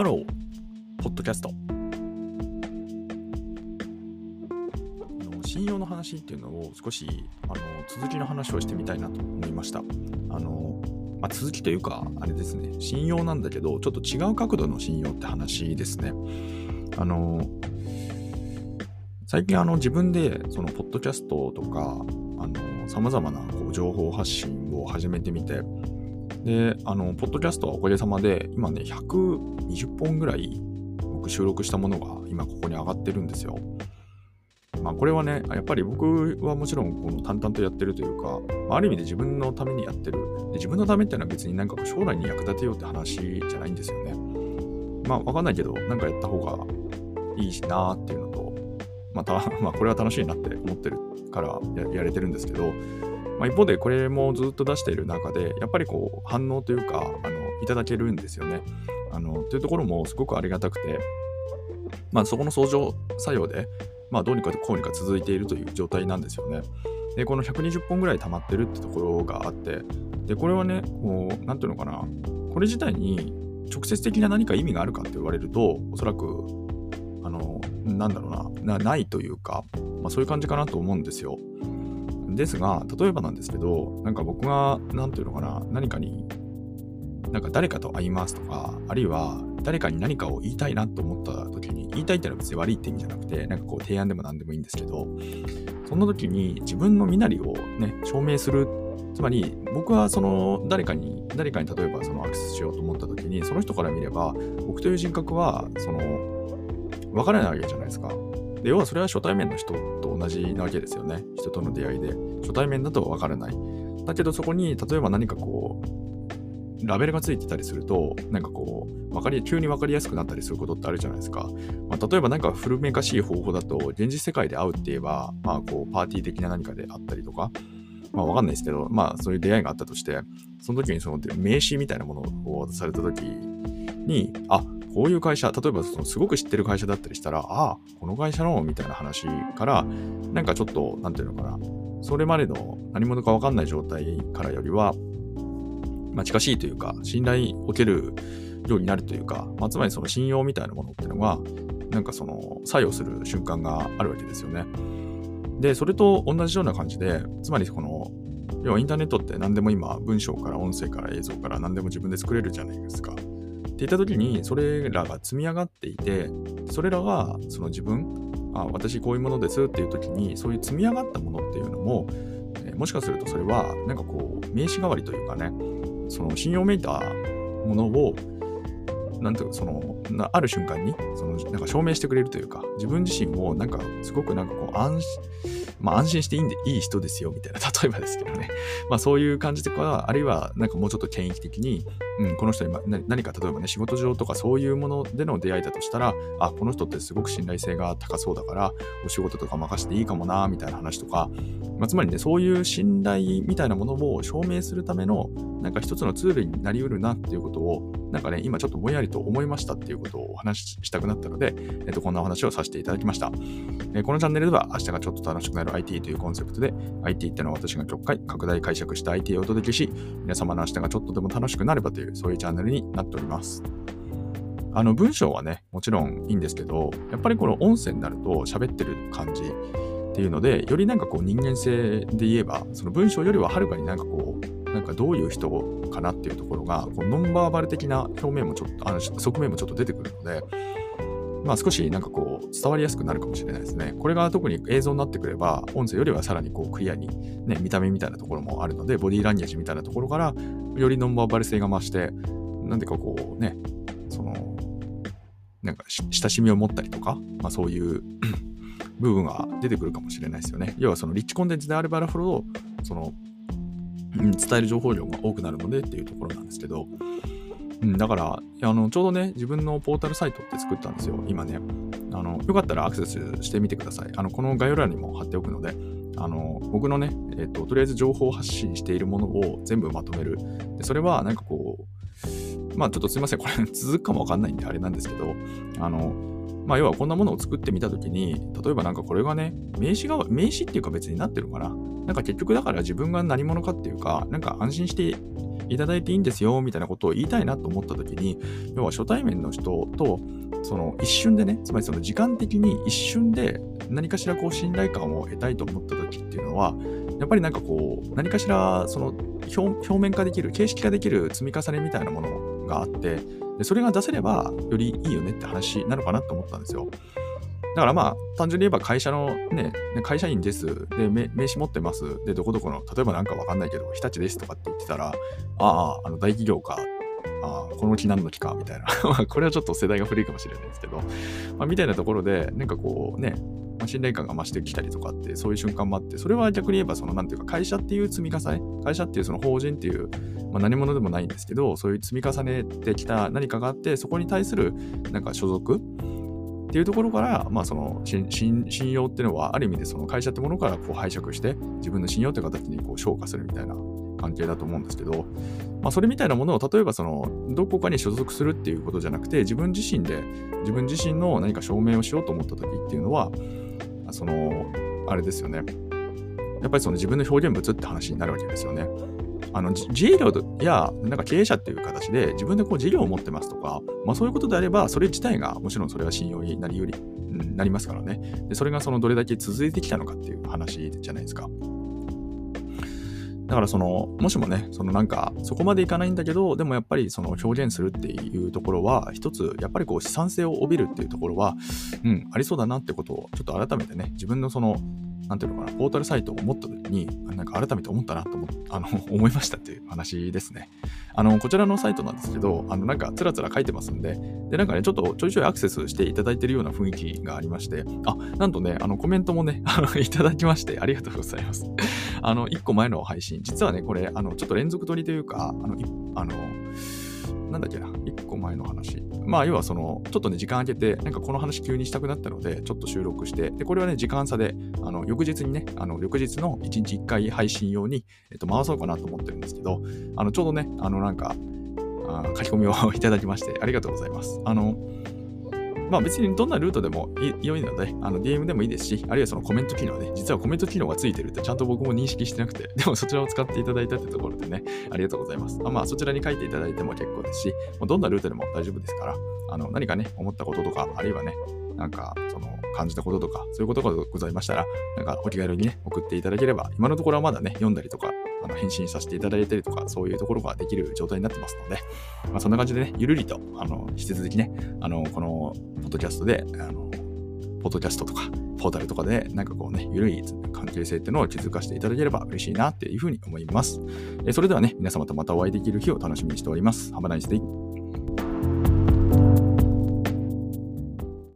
ハロー、ポッドキャスト。信用の話っていうのを少しあの続きの話をしてみたいなと思いました。あのまあ、続きというか、あれですね、信用なんだけど、ちょっと違う角度の信用って話ですね。あの最近あの自分でそのポッドキャストとかさまざまなこう情報発信を始めてみてであのポッドキャストはおかげさまで今ね120本ぐらい僕収録したものが今ここに上がってるんですよ。まあこれはね、やっぱり僕はもちろんこの淡々とやってるというか、まあ、ある意味で自分のためにやってる。で自分のためっていうのは別になんか将来に役立てようって話じゃないんですよね。まあわかんないけど、なんかやった方がいいしなーっていうのと、また、まあ、これは楽しいなって思ってるからやれてるんですけど、まあ、一方でこれもずっと出している中で、やっぱりこう反応というか、あのいただけるんですよね。あのというところもすごくありがたくて、まあ、そこの相乗作用で、まあ、どうにかこうにか続いているという状態なんですよね。で、この120本ぐらい溜まってるってところがあって、で、これはね、こう、なんていうのかな、これ自体に直接的な何か意味があるかって言われると、おそらくあの、なんだろうな、なないというか、まあ、そういう感じかなと思うんですよ。ですが、例えばなんですけど、なんか僕が、なんていうのかな、何かに、なんか誰かと会いますとか、あるいは誰かに何かを言いたいなと思った時に、言いたいってのは別に悪いって意味じゃなくて、なんかこう提案でも何でもいいんですけど、そんな時に自分の身なりをね、証明するつまり僕はその誰かに誰かに例えばそのアクセスしようと思った時にその人から見れば僕という人格はその分からないわけじゃないですか。で、要はそれは初対面の人と同じなわけですよね。人との出会いで。初対面だと分からない。だけどそこに、例えば何かこう、ラベルがついてたりすると、なんかこう、分かり、急に分かりやすくなったりすることってあるじゃないですか。まあ、例えば何か古めかしい方法だと、現実世界で会うって言えば、まあこう、パーティー的な何かであったりとか、まあわかんないですけど、まあそういう出会いがあったとして、その時にその名刺みたいなものを渡された時に、あ、こういう会社、例えばそのすごく知ってる会社だったりしたら、ああ、この会社のみたいな話から、なんかちょっと、なんていうのかな、それまでの何者かわかんない状態からよりは、まあ、近しいというか、信頼を受けるようになるというか、まあ、つまりその信用みたいなものっていうのが、なんかその作用する瞬間があるわけですよね。で、それと同じような感じで、つまりこの、要はインターネットって何でも今、文章から音声から映像から何でも自分で作れるじゃないですか。っていった時にそれらが積み上がっていてそれらがその自分あ私こういうものですっていう時にそういう積み上がったものっていうのも、えー、もしかするとそれはなんかこう名刺代わりというかねその信用めいたものをなんていうかそのある瞬間にそのなんか証明してくれるというか自分自身をなんかすごくなんかこう安心まあ安心していいんで、いい人ですよ、みたいな、例えばですけどね。まあそういう感じとか、あるいはなんかもうちょっと権益的に、うん、この人に何か例えばね、仕事上とかそういうものでの出会いだとしたら、あ、この人ってすごく信頼性が高そうだから、お仕事とか任せていいかもな、みたいな話とか、まあ、つまりね、そういう信頼みたいなものを証明するための、なんか一つのツールになりうるなっていうことを、なんかね、今ちょっとぼんやりと思いましたっていうことをお話ししたくなったので、えっと、こんなお話をさせていただきました。えこのチャンネルでは明日がちょっと楽しくなる IT というコンセプトで IT ってのは私が極快拡大解釈した IT をお届けし皆様の明日がちょっとでも楽しくなればというそういうチャンネルになっております。あの文章はね、もちろんいいんですけど、やっぱりこの音声になると喋ってる感じっていうので、よりなんかこう人間性で言えば、その文章よりははるかになんかこう、なんかどういう人かなっていうところが、こうノンバーバル的な表面もちょっと、あの側面もちょっと出てくるので、まあ少しなんかこう伝わりやすくなるかもしれないですね。これが特に映像になってくれば、音声よりはさらにこうクリアに、ね、見た目みたいなところもあるので、ボディーランゲージみたいなところから、よりノンバーバル性が増して、なんでかこうね、その、なんか親しみを持ったりとか、まあそういう部分が出てくるかもしれないですよね。要はそのリッチコンテンツであればあるほど、その、伝える情報量が多くなるのでっていうところなんですけど、うん、だから、あの、ちょうどね、自分のポータルサイトって作ったんですよ、今ね。あの、よかったらアクセスしてみてください。あの、この概要欄にも貼っておくので、あの、僕のね、えっ、と、とりあえず情報発信しているものを全部まとめる。でそれは、なんかこう、まあちょっとすいません、これ続くかもわかんないんであれなんですけど、あの、まあ要はこんなものを作ってみたときに、例えばなんかこれがね、名刺が、名刺っていうか別になってるかな。なんか結局だから自分が何者かっていうか、なんか安心していただいていいんですよみたいなことを言いたいなと思った時に要は初対面の人とその一瞬でねつまりその時間的に一瞬で何かしらこう信頼感を得たいと思った時っていうのはやっぱりなんかこう何かしらその表面化できる形式化できる積み重ねみたいなものがあってでそれが出せればよりいいよねって話なのかなと思ったんですよ。だからまあ、単純に言えば会社のね、会社員です。で、名刺持ってます。で、どこどこの、例えばなんかわかんないけど、日立ですとかって言ってたら、ああ、あの大企業か。ああ、この木何の木か、みたいな。これはちょっと世代が古いかもしれないですけど、まあ、みたいなところで、なんかこうね、まあ、信頼感が増してきたりとかって、そういう瞬間もあって、それは逆に言えば、その、なんていうか、会社っていう積み重ね、会社っていうその法人っていう、まあ、何者でもないんですけど、そういう積み重ねてきた何かがあって、そこに対する、なんか所属、っていうところから、まあ、その信用っていうのはある意味でその会社ってものからこう拝借して自分の信用という形にこう昇華するみたいな関係だと思うんですけど、まあ、それみたいなものを例えばそのどこかに所属するっていうことじゃなくて自分自身で自分自身の何か証明をしようと思った時っていうのはそのあれですよねやっぱりその自分の表現物って話になるわけですよね。あの自営業やなんか経営者っていう形で自分でこう事業を持ってますとか、まあ、そういうことであれば、それ自体がもちろんそれは信用になりより、なりますからねで。それがそのどれだけ続いてきたのかっていう話じゃないですか。だからその、もしもね、そのなんか、そこまでいかないんだけど、でもやっぱりその表現するっていうところは、一つ、やっぱりこう資産性を帯びるっていうところは、うん、ありそうだなってことを、ちょっと改めてね、自分のそのなんていうのかな、ポータルサイトを持った時に、なんか改めて思ったなと思 あの思いましたっていう話ですね。あの、こちらのサイトなんですけど、あの、なんかつらつら書いてますんで、で、なんかね、ちょっとちょいちょいアクセスしていただいてるような雰囲気がありまして、あ、なんとね、あの、コメントもね、あの、いただきまして、ありがとうございます。あの、1個前の配信、実はね、これ、あの、ちょっと連続撮りというか、あの、あの、なんだっけな、1個前の話。まあ、要はその、ちょっとね、時間空けて、なんかこの話急にしたくなったので、ちょっと収録して、で、これはね、時間差で、あの、翌日にね、あの、翌日の1日1回配信用に、えっと、回そうかなと思ってるんですけど、あの、ちょうどね、あの、なんか、あ書き込みを いただきまして、ありがとうございます。あの、まあ別にどんなルートでも良いので、あの DM でもいいですし、あるいはそのコメント機能ね、実はコメント機能がついてるってちゃんと僕も認識してなくて、でもそちらを使っていただいたってところでね、ありがとうございます。あまあそちらに書いていただいても結構ですし、もうどんなルートでも大丈夫ですから、あの何かね、思ったこととか、あるいはね、なんかその感じたこととか、そういうことがございましたら、なんかお気軽にね、送っていただければ、今のところはまだね、読んだりとか、あの返信させていただいたりとか、そういうところができる状態になってますので、まあ、そんな感じでね、ゆるりと、あの、引き続きね、あの、この、ッドキャストで、あの、ポッドキャストとか、ポータルとかで、なんかこうね、ゆるい関係性っていうのを気づかせていただければ嬉しいなっていうふうに思います。えそれではね、皆様とまたお会いできる日を楽しみにしております。Have a nice day.